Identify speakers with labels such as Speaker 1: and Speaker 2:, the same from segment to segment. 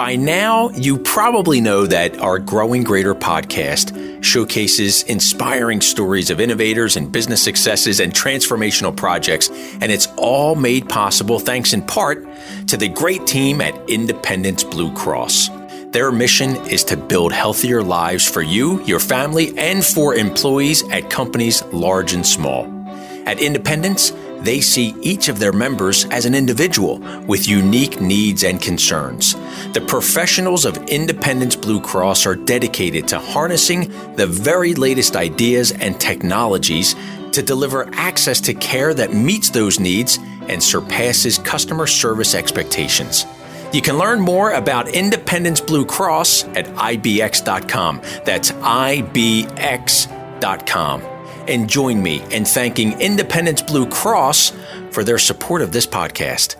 Speaker 1: By now, you probably know that our Growing Greater podcast showcases inspiring stories of innovators and business successes and transformational projects, and it's all made possible thanks in part to the great team at Independence Blue Cross. Their mission is to build healthier lives for you, your family, and for employees at companies large and small. At Independence, they see each of their members as an individual with unique needs and concerns. The professionals of Independence Blue Cross are dedicated to harnessing the very latest ideas and technologies to deliver access to care that meets those needs and surpasses customer service expectations. You can learn more about Independence Blue Cross at IBX.com. That's IBX.com and join me in thanking Independence Blue Cross for their support of this podcast.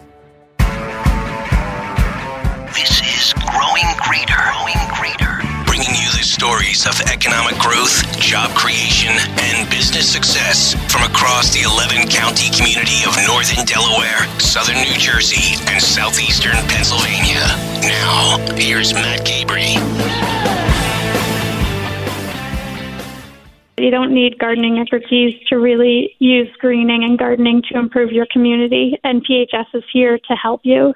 Speaker 2: This is Growing Greater. Growing Greater. Bringing you the stories of economic growth, job creation, and business success from across the 11 county community of northern Delaware, southern New Jersey, and southeastern Pennsylvania. Now, here's Matt Cabrey.
Speaker 3: You don't need gardening expertise to really use greening and gardening to improve your community, and PHS is here to help you.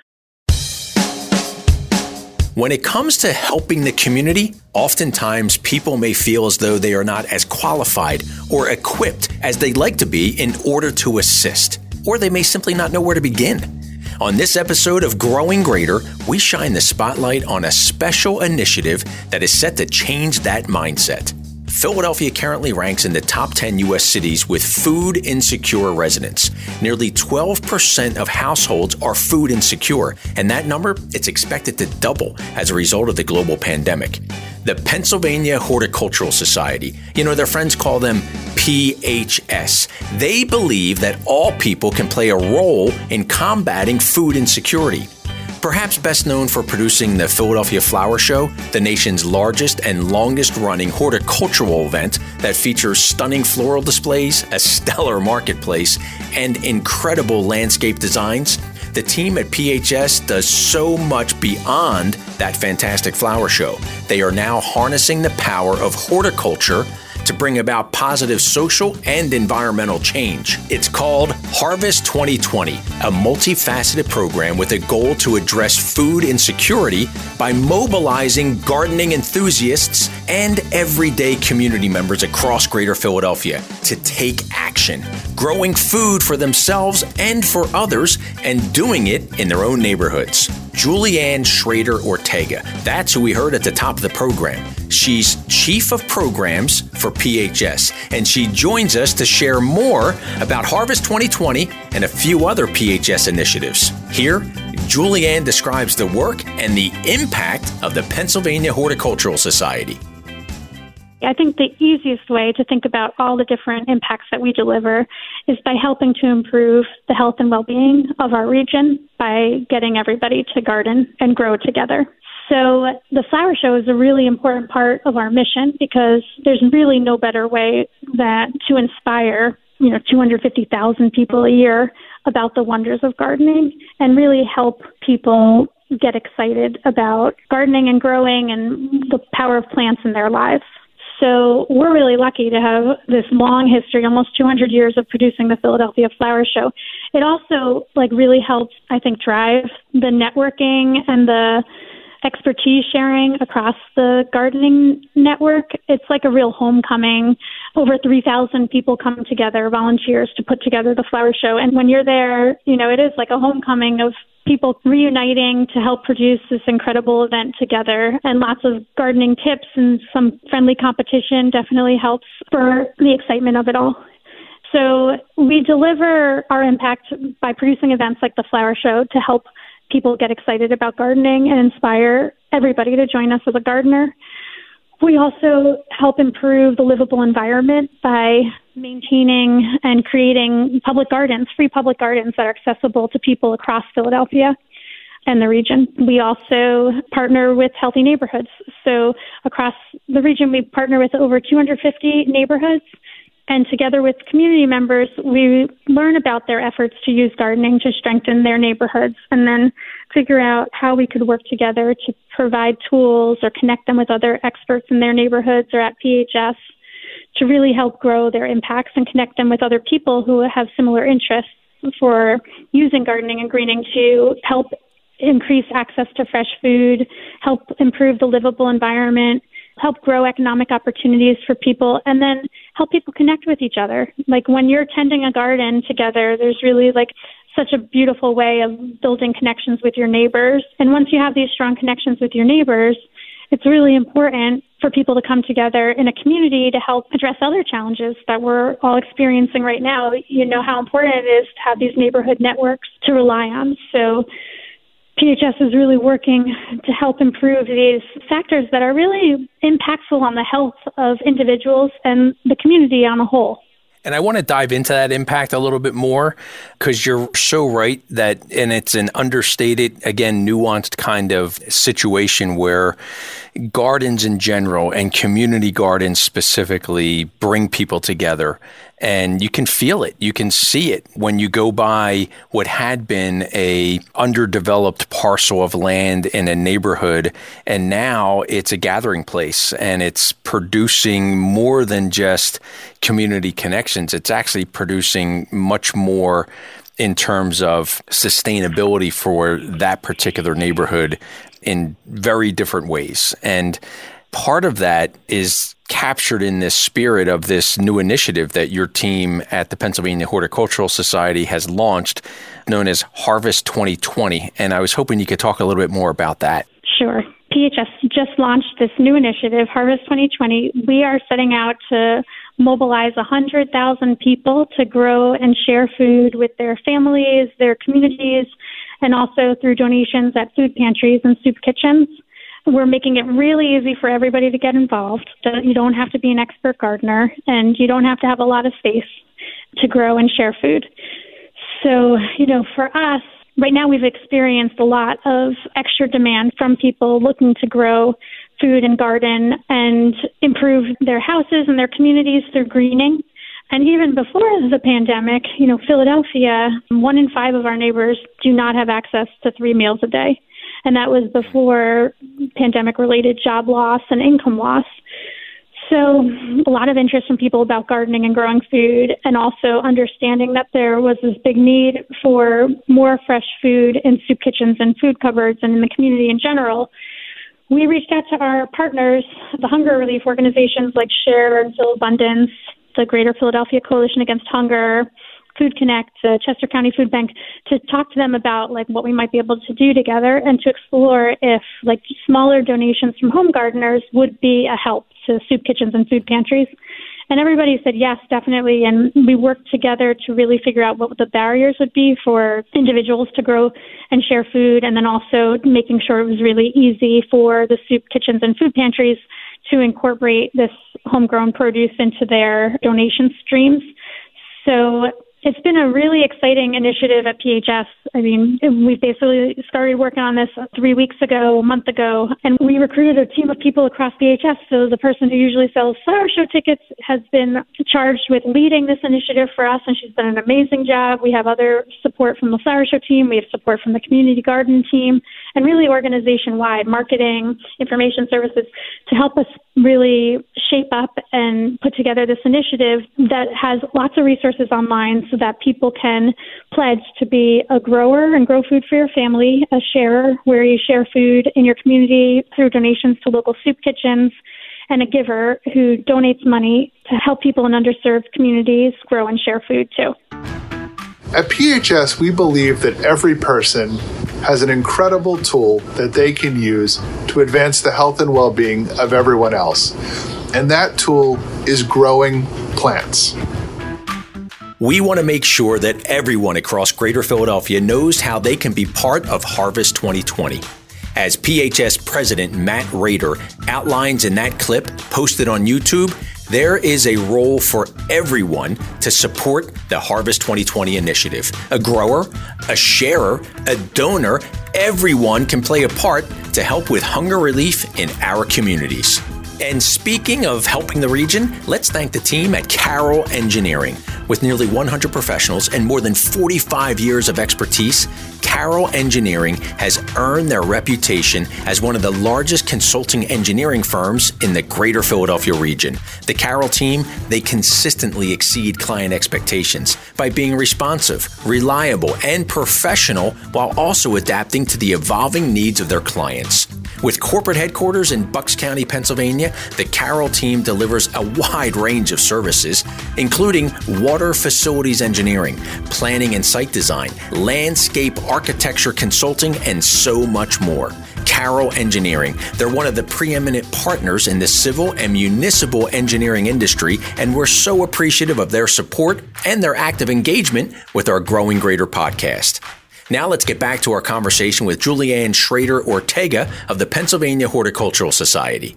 Speaker 1: When it comes to helping the community, oftentimes people may feel as though they are not as qualified or equipped as they'd like to be in order to assist, or they may simply not know where to begin. On this episode of Growing Greater, we shine the spotlight on a special initiative that is set to change that mindset. Philadelphia currently ranks in the top 10 U.S. cities with food insecure residents. Nearly 12% of households are food insecure, and that number it's expected to double as a result of the global pandemic. The Pennsylvania Horticultural Society, you know, their friends call them PHS. They believe that all people can play a role in combating food insecurity. Perhaps best known for producing the Philadelphia Flower Show, the nation's largest and longest running horticultural event that features stunning floral displays, a stellar marketplace, and incredible landscape designs, the team at PHS does so much beyond that fantastic flower show. They are now harnessing the power of horticulture to bring about positive social and environmental change. It's called Harvest 2020, a multifaceted program with a goal to address food insecurity by mobilizing gardening enthusiasts and everyday community members across Greater Philadelphia to take action, growing food for themselves and for others, and doing it in their own neighborhoods. Julianne Schrader Ortega. That's who we heard at the top of the program. She's Chief of Programs for PHS, and she joins us to share more about Harvest 2020 and a few other PHS initiatives. Here, Julianne describes the work and the impact of the Pennsylvania Horticultural Society.
Speaker 3: I think the easiest way to think about all the different impacts that we deliver is by helping to improve the health and well being of our region by getting everybody to garden and grow together. So the flower show is a really important part of our mission because there's really no better way that to inspire, you know, 250,000 people a year about the wonders of gardening and really help people get excited about gardening and growing and the power of plants in their lives. So we're really lucky to have this long history, almost 200 years of producing the Philadelphia Flower Show. It also like really helps, I think, drive the networking and the expertise sharing across the gardening network. It's like a real homecoming. Over 3,000 people come together, volunteers to put together the flower show. And when you're there, you know, it is like a homecoming of people reuniting to help produce this incredible event together and lots of gardening tips and some friendly competition definitely helps for the excitement of it all. So we deliver our impact by producing events like the flower show to help people get excited about gardening and inspire everybody to join us as a gardener. We also help improve the livable environment by maintaining and creating public gardens, free public gardens that are accessible to people across Philadelphia and the region. We also partner with healthy neighborhoods. So across the region, we partner with over 250 neighborhoods and together with community members, we learn about their efforts to use gardening to strengthen their neighborhoods and then figure out how we could work together to provide tools or connect them with other experts in their neighborhoods or at PHS to really help grow their impacts and connect them with other people who have similar interests for using gardening and greening to help increase access to fresh food, help improve the livable environment, help grow economic opportunities for people, and then help people connect with each other. Like when you're tending a garden together, there's really like such a beautiful way of building connections with your neighbors. And once you have these strong connections with your neighbors, it's really important for people to come together in a community to help address other challenges that we're all experiencing right now. You know how important it is to have these neighborhood networks to rely on. So PHS is really working to help improve these factors that are really impactful on the health of individuals and the community on a whole.
Speaker 1: And I want to dive into that impact a little bit more because you're so right that, and it's an understated, again, nuanced kind of situation where gardens in general and community gardens specifically bring people together and you can feel it you can see it when you go by what had been a underdeveloped parcel of land in a neighborhood and now it's a gathering place and it's producing more than just community connections it's actually producing much more in terms of sustainability for that particular neighborhood in very different ways. And part of that is captured in this spirit of this new initiative that your team at the Pennsylvania Horticultural Society has launched, known as Harvest 2020. And I was hoping you could talk a little bit more about that.
Speaker 3: Sure. PHS just launched this new initiative, Harvest 2020. We are setting out to mobilize 100,000 people to grow and share food with their families, their communities, and also through donations at food pantries and soup kitchens. We're making it really easy for everybody to get involved. You don't have to be an expert gardener, and you don't have to have a lot of space to grow and share food. So, you know, for us, right now we've experienced a lot of extra demand from people looking to grow food and garden and improve their houses and their communities through greening. And even before the pandemic, you know, Philadelphia, one in five of our neighbors do not have access to three meals a day. And that was before pandemic related job loss and income loss. So, a lot of interest from people about gardening and growing food, and also understanding that there was this big need for more fresh food in soup kitchens and food cupboards and in the community in general. We reached out to our partners, the hunger relief organizations like Share and Philabundance, the Greater Philadelphia Coalition Against Hunger, Food Connect, the Chester County Food Bank, to talk to them about like what we might be able to do together and to explore if like smaller donations from home gardeners would be a help to soup kitchens and food pantries. And everybody said yes, definitely. And we worked together to really figure out what the barriers would be for individuals to grow and share food, and then also making sure it was really easy for the soup kitchens and food pantries to incorporate this homegrown produce into their donation streams. So it's been a really exciting initiative at PHS. I mean, we basically started working on this three weeks ago, a month ago, and we recruited a team of people across PHS. So the person who usually sells flower show tickets has been charged with leading this initiative for us, and she's done an amazing job. We have other support from the flower show team, we have support from the community garden team, and really organization wide marketing, information services to help us really shape up and put together this initiative that has lots of resources online so that people can pledge to be a grower and grow food for your family, a sharer where you share food in your community through donations to local soup kitchens, and a giver who donates money to help people in underserved communities grow and share food too.
Speaker 4: At PHS, we believe that every person has an incredible tool that they can use to advance the health and well being of everyone else. And that tool is growing plants.
Speaker 1: We want to make sure that everyone across Greater Philadelphia knows how they can be part of Harvest 2020. As PHS President Matt Rader outlines in that clip posted on YouTube, there is a role for everyone to support the Harvest 2020 initiative. A grower, a sharer, a donor, everyone can play a part to help with hunger relief in our communities. And speaking of helping the region, let's thank the team at Carroll Engineering With nearly 100 professionals and more than 45 years of expertise, Carroll Engineering has earned their reputation as one of the largest consulting engineering firms in the greater Philadelphia region. The Carroll team, they consistently exceed client expectations by being responsive, reliable, and professional while also adapting to the evolving needs of their clients. With corporate headquarters in Bucks County, Pennsylvania, the Carroll team delivers a wide range of services, including water facilities engineering, planning and site design, landscape architecture consulting, and so much more. Carroll Engineering. They're one of the preeminent partners in the civil and municipal engineering industry, and we're so appreciative of their support and their active engagement with our Growing Greater podcast. Now let's get back to our conversation with Julianne Schrader Ortega of the Pennsylvania Horticultural Society.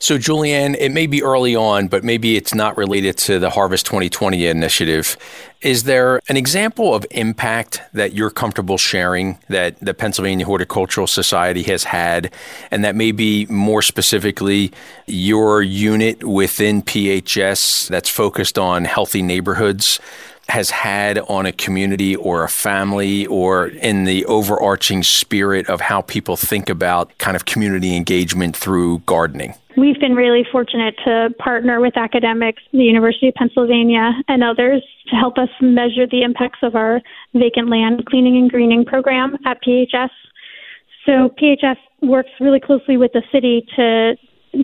Speaker 1: So, Julianne, it may be early on, but maybe it's not related to the Harvest 2020 initiative. Is there an example of impact that you're comfortable sharing that the Pennsylvania Horticultural Society has had, and that maybe more specifically your unit within PHS that's focused on healthy neighborhoods? has had on a community or a family or in the overarching spirit of how people think about kind of community engagement through gardening?
Speaker 3: We've been really fortunate to partner with academics, the University of Pennsylvania, and others to help us measure the impacts of our vacant land cleaning and greening program at PHS. So PHS works really closely with the city to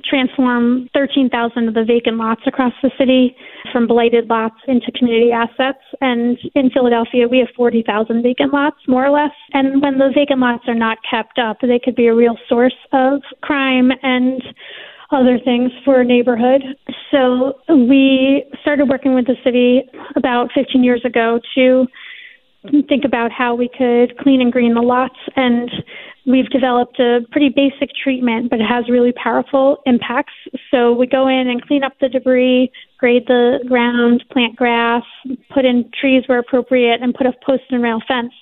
Speaker 3: transform 13,000 of the vacant lots across the city from blighted lots into community assets. And in Philadelphia, we have 40,000 vacant lots, more or less. And when those vacant lots are not kept up, they could be a real source of crime and other things for a neighborhood. So we started working with the city about 15 years ago to think about how we could clean and green the lots and we've developed a pretty basic treatment but it has really powerful impacts so we go in and clean up the debris grade the ground plant grass put in trees where appropriate and put a post and rail fence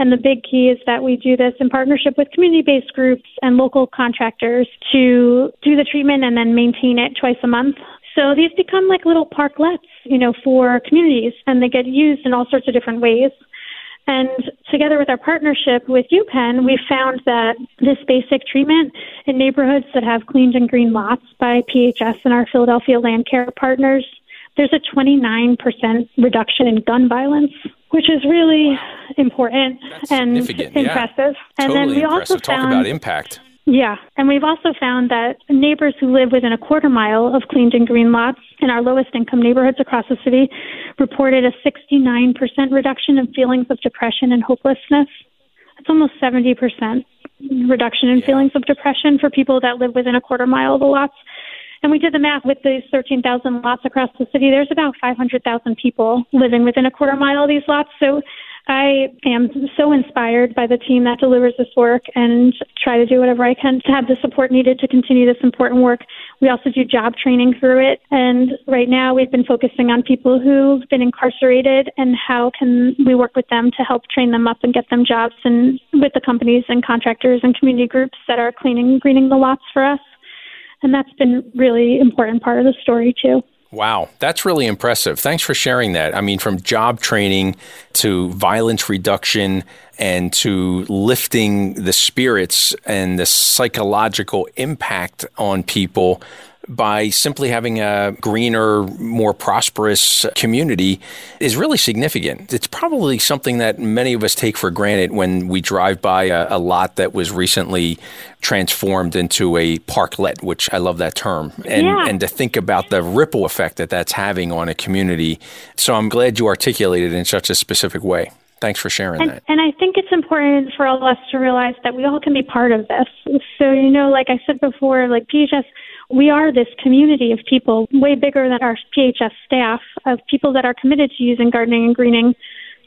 Speaker 3: and the big key is that we do this in partnership with community based groups and local contractors to do the treatment and then maintain it twice a month so these become like little parklets, you know, for communities, and they get used in all sorts of different ways. And together with our partnership with UPenn, we found that this basic treatment in neighborhoods that have cleaned and green lots by PHS and our Philadelphia Land Care partners, there's a 29% reduction in gun violence, which is really important
Speaker 1: That's
Speaker 3: and
Speaker 1: significant, yeah.
Speaker 3: impressive. And
Speaker 1: totally
Speaker 3: then we
Speaker 1: impressive.
Speaker 3: also
Speaker 1: Talk
Speaker 3: found
Speaker 1: about impact.
Speaker 3: yeah, and we've also found that neighbors who live within a quarter mile of cleaned and green lots in our lowest income neighborhoods across the city reported a 69% reduction in feelings of depression and hopelessness. That's almost 70% reduction in feelings of depression for people that live within a quarter mile of the lots. And we did the math with these 13,000 lots across the city. There's about 500,000 people living within a quarter mile of these lots. So I am so inspired by the team that delivers this work and try to do whatever I can to have the support needed to continue this important work. We also do job training through it. And right now we've been focusing on people who've been incarcerated and how can we work with them to help train them up and get them jobs and with the companies and contractors and community groups that are cleaning greening the lots for us. And that's been really important part of the story too.
Speaker 1: Wow, that's really impressive. Thanks for sharing that. I mean, from job training to violence reduction and to lifting the spirits and the psychological impact on people by simply having a greener, more prosperous community is really significant. It's probably something that many of us take for granted when we drive by a, a lot that was recently transformed into a parklet, which I love that term, and,
Speaker 3: Yeah.
Speaker 1: and to think about the ripple effect that that's having on a community. So I'm glad you articulated it in such a specific way. Thanks for sharing
Speaker 3: And,
Speaker 1: that.
Speaker 3: and I think it's important for all of us to realize that we all can be part of this. So, you know, like I said before, like PHS, we are this community of people way bigger than our PHS staff, of people that are committed to using gardening and greening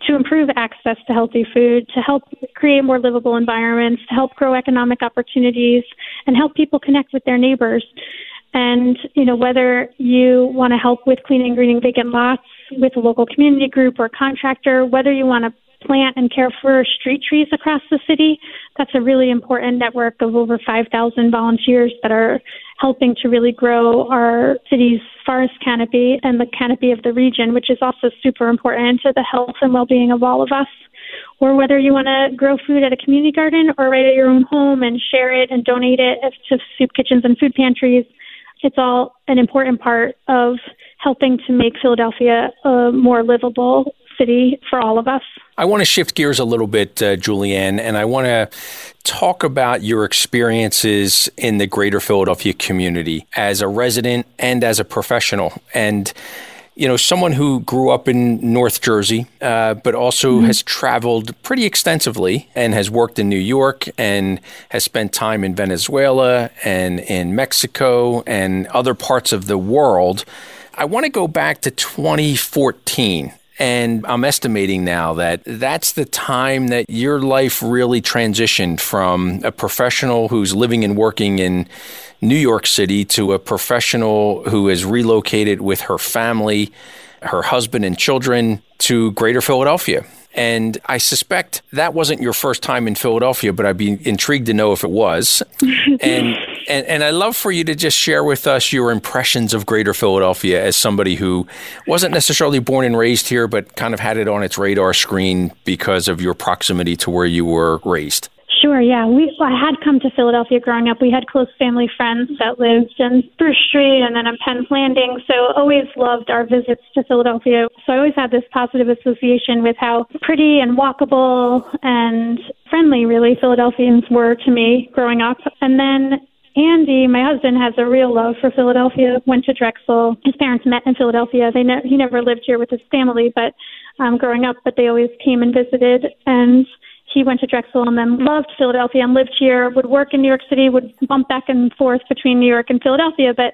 Speaker 3: to improve access to healthy food, to help create more livable environments, to help grow economic opportunities, and help people connect with their neighbors. And, you know, whether you want to help with cleaning and greening vacant lots with a local community group or contractor, whether you want to plant and care for street trees across the city. That's a really important network of over 5,000 volunteers that are helping to really grow our city's forest canopy and the canopy of the region, which is also super important to the health and well being of all of us. Or whether you want to grow food at a community garden or right at your own home and share it and donate it to soup kitchens and food pantries, it's all an important part of helping to make Philadelphia a more livable city for all of us.
Speaker 1: I want to shift gears a little bit, uh, Julianne, and I want to talk about your experiences in the greater Philadelphia community as a resident and as a professional. And you know, someone who grew up in North Jersey, uh, but also mm-hmm. has traveled pretty extensively and has worked in New York and has spent time in Venezuela and in Mexico and other parts of the world. I want to go back to 2014 and I'm estimating now that that's the time that your life really transitioned from a professional who's living and working in New York City to a professional who is relocated with her family, her husband and children to greater Philadelphia. And I suspect that wasn't your first time in Philadelphia, but I'd be intrigued to know if it was. and, and and I'd love for you to just share with us your impressions of Greater Philadelphia as somebody who wasn't necessarily born and raised here, but kind of had it on its radar screen because of your proximity to where you were raised.
Speaker 3: Sure, yeah. We I had come to Philadelphia growing up. We had close family friends that lived in Spruce Street and then on Penn's Landing, so always loved our visits to Philadelphia. So I always had this positive association with how pretty and walkable and friendly really Philadelphians were to me growing up. And then Andy, my husband, has a real love for Philadelphia. Went to Drexel. His parents met in Philadelphia. They ne- he never lived here with his family, but um, growing up, but they always came and visited. And he went to Drexel and then loved Philadelphia and lived here, would work in New York City, would bump back and forth between New York and Philadelphia. But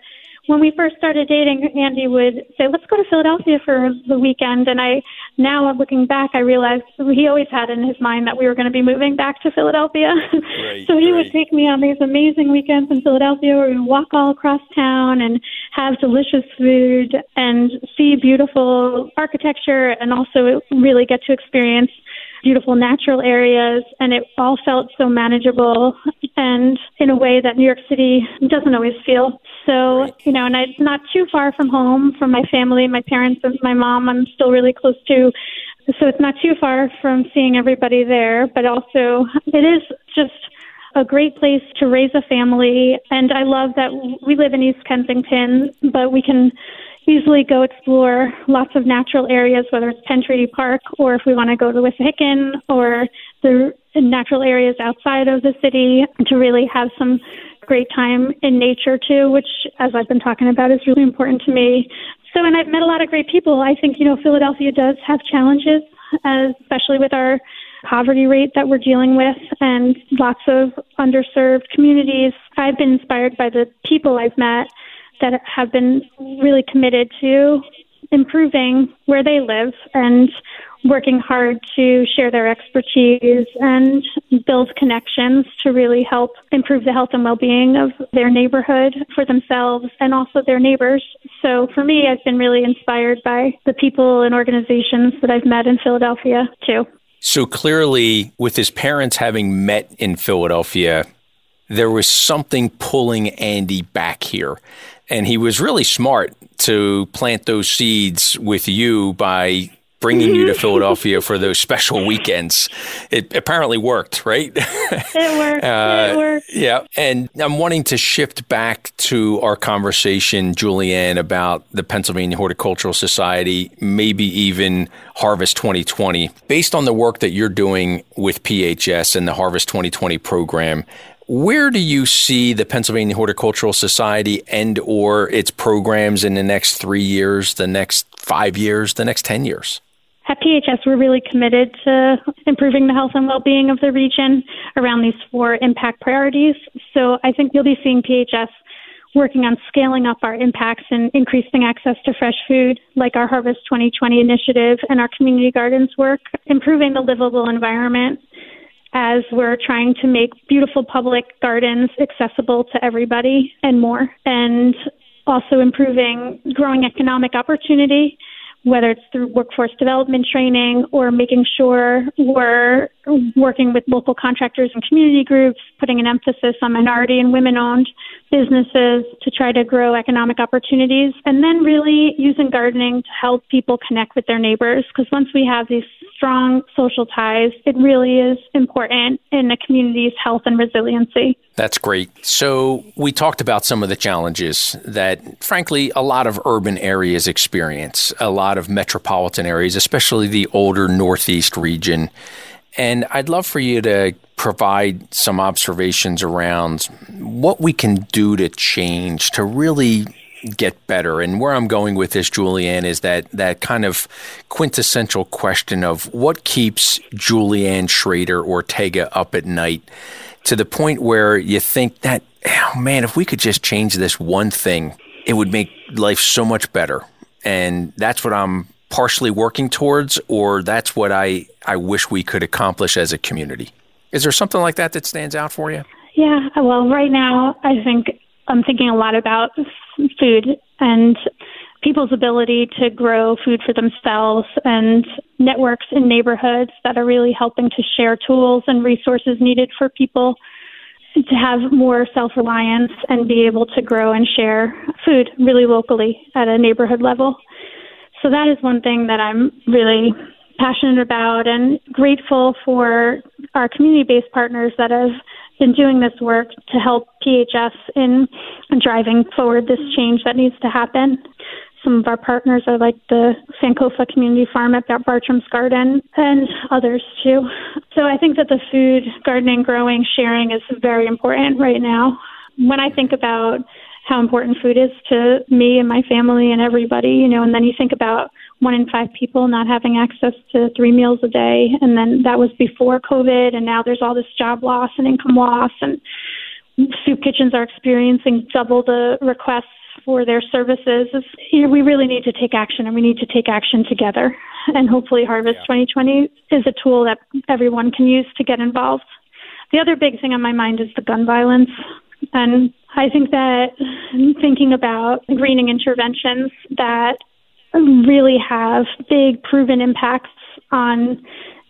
Speaker 3: when we first started dating, Andy would say, "Let's go to Philadelphia for the weekend." And I now looking back, I realized he always had in his mind that we were going to be moving back to Philadelphia. Right, so he right. would take me on these amazing weekends in Philadelphia where we would walk all across town and have delicious food and see beautiful architecture and also really get to experience beautiful natural areas, and it all felt so manageable and in a way that New York City doesn't always feel. So, you know, and it's not too far from home, from my family, my parents, and my mom. I'm still really close to. So it's not too far from seeing everybody there, but also it is just a great place to raise a family. And I love that we live in East Kensington, but we can easily go explore lots of natural areas, whether it's Penn Treaty Park or if we want to go to Wissahickon or the natural areas outside of the city to really have some great time in nature too, which, as I've been talking about, is really important to me. So, and I've met a lot of great people. I think, you know, Philadelphia does have challenges, especially with our poverty rate that we're dealing with and lots of underserved communities. I've been inspired by the people I've met that have been really committed to improving where they live and working hard to share their expertise and build connections to really help improve the health and well-being of their neighborhood for themselves and also their neighbors. So for me, I've been really inspired by the people and organizations that I've met in Philadelphia too.
Speaker 1: So clearly, with his parents having met in Philadelphia, there was something pulling Andy back here. And he was really smart to plant those seeds with you by bringing you to Philadelphia for those special weekends. It apparently worked, right?
Speaker 3: It worked. uh, it worked.
Speaker 1: Yeah. And I'm wanting to shift back to our conversation, Julianne, about the Pennsylvania Horticultural Society, maybe even Harvest 2020. Based on the work that you're doing with PHS and the Harvest 2020 program, where do you see the Pennsylvania Horticultural Society and or its programs in the next three years, the next five years, the next 10 years?
Speaker 3: At PHS, we're really committed to improving the health and well-being of the region around these four impact priorities. So I think you'll be seeing PHS working on scaling up our impacts and increasing access to fresh food, like our Harvest 2020 initiative and our community gardens work, improving the livable environment as we're trying to make beautiful public gardens accessible to everybody and more, and also improving growing economic opportunity whether it's through workforce development training or making sure we're working with local contractors and community groups, putting an emphasis on minority and women owned businesses to try to grow economic opportunities, and then really using gardening to help people connect with their neighbors. Because once we have these strong social ties, it really is important in a community's health and resiliency.
Speaker 1: That's great. So, we talked about some of the challenges that, frankly, a lot of urban areas experience, a lot of metropolitan areas, especially the older Northeast region. And I'd love for you to provide some observations around what we can do to change to really get better. And where I'm going with this, Julianne, is that that kind of quintessential question of what keeps Julianne Schrader Ortega up at night to the point where you think that, oh man, if we could just change this one thing, it would make life so much better. And that's what I'm partially working towards, or that's what I, I wish we could accomplish as a community. Is there something like that that stands out for you?
Speaker 3: Yeah, well, right now, I think I'm thinking a lot about food and people's ability to grow food for themselves and networks in neighborhoods that are really helping to share tools and resources needed for people to have more self reliance and be able to grow and share food really locally at a neighborhood level. So that is one thing that I'm really passionate about and grateful for our community based partners that have been doing this work to help PHS in driving forward this change that needs to happen. Some of our partners are like the Sankofa Community Farm at Bartram's Garden and others too. So I think that the food, gardening, growing, sharing is very important right now. When I think about how important food is to me and my family and everybody, you know, and then you think about one in five people not having access to three meals a day. And then that was before COVID. And now there's all this job loss and income loss. And soup kitchens are experiencing double the requests for their services. You know, we really need to take action and we need to take action together. And hopefully, Harvest yeah. 2020 is a tool that everyone can use to get involved. The other big thing on my mind is the gun violence. And I think that thinking about greening interventions that really have big proven impacts on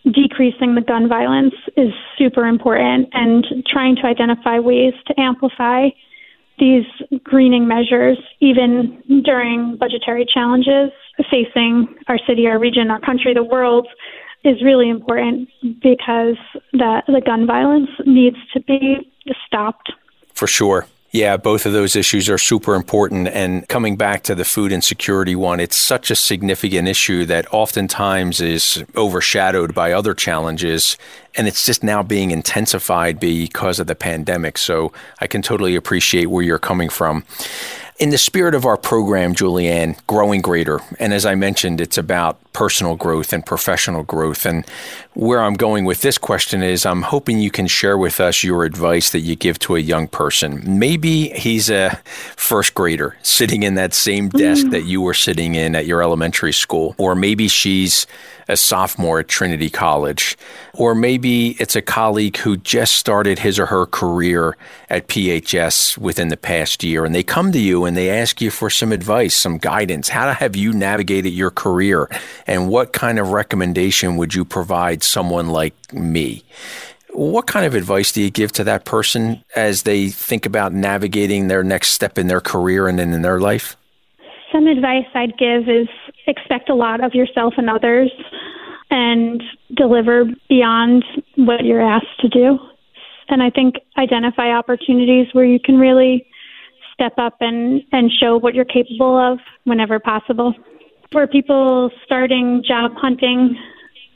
Speaker 3: decreasing the gun violence is super important and trying to identify ways to amplify these greening measures even during budgetary challenges facing our city, our region, our country, the world is really important because the, the gun violence needs to be stopped.
Speaker 1: For sure. Yeah, both of those issues are super important. And coming back to the food insecurity one, it's such a significant issue that oftentimes is overshadowed by other challenges. And it's just now being intensified because of the pandemic. So I can totally appreciate where you're coming from. In the spirit of our program, Julianne, Growing Greater, and as I mentioned, it's about personal growth and professional growth. And where I'm going with this question is I'm hoping you can share with us your advice that you give to a young person. Maybe he's a first grader sitting in that same desk mm. that you were sitting in at your elementary school, or maybe she's a sophomore at Trinity College. Or maybe it's a colleague who just started his or her career at PHS within the past year and they come to you and they ask you for some advice, some guidance. How have you navigated your career? And what kind of recommendation would you provide someone like me? What kind of advice do you give to that person as they think about navigating their next step in their career and in their life?
Speaker 3: Some advice I'd give is expect a lot of yourself and others and deliver beyond what you're asked to do. And I think identify opportunities where you can really step up and, and show what you're capable of whenever possible. For people starting job hunting,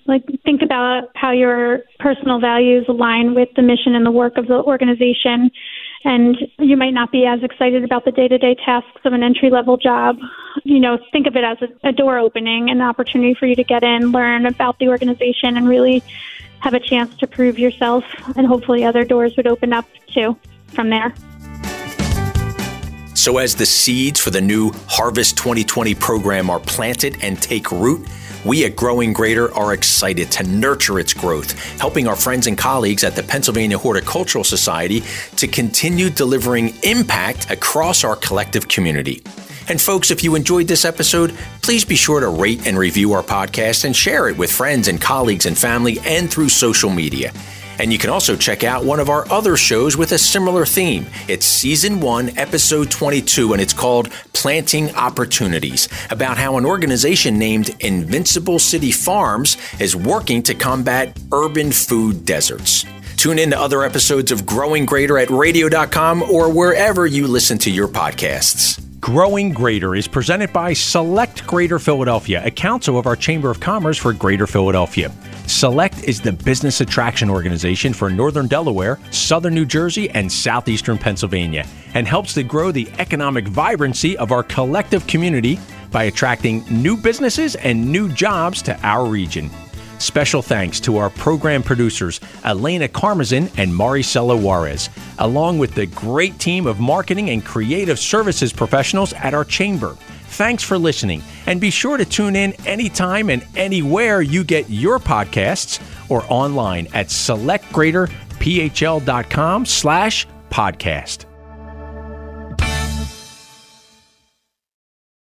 Speaker 3: like think about how your personal values align with the mission and the work of the organization and you might not be as excited about the day-to-day tasks of an entry-level job. You know, think of it as a, a door opening, an opportunity for you to get in, learn about the organization, and really have a chance to prove yourself. And hopefully, other doors would open up too from there.
Speaker 1: So, as the seeds for the new Harvest 2020 program are planted and take root, we at Growing Greater are excited to nurture its growth, helping our friends and colleagues at the Pennsylvania Horticultural Society to continue delivering impact across our collective community.
Speaker 5: And folks, if you enjoyed this episode, please be sure to rate and review our podcast and share it with friends and colleagues and family and through social media. And you can also check out one of our other shows with a similar theme. It's season one, episode 22, and it's called Planting Opportunities, about how an organization named Invincible City Farms is working to combat urban food deserts. Tune in to other episodes of Growing Greater at radio.com or wherever you listen to your podcasts.
Speaker 1: Growing Greater is presented by Select Greater Philadelphia, a council of our Chamber of Commerce for Greater Philadelphia. Select is the business attraction organization for Northern Delaware, Southern New Jersey, and Southeastern Pennsylvania, and helps to grow the economic vibrancy of our collective community by attracting new businesses and new jobs to our region. Special thanks to our program producers, Elena Carmazin and Maricela Juarez, along with the great team of marketing and creative services professionals at our chamber. Thanks for listening, and be sure to tune in anytime and anywhere you get your podcasts or online at selectgreaterphl.com slash podcast.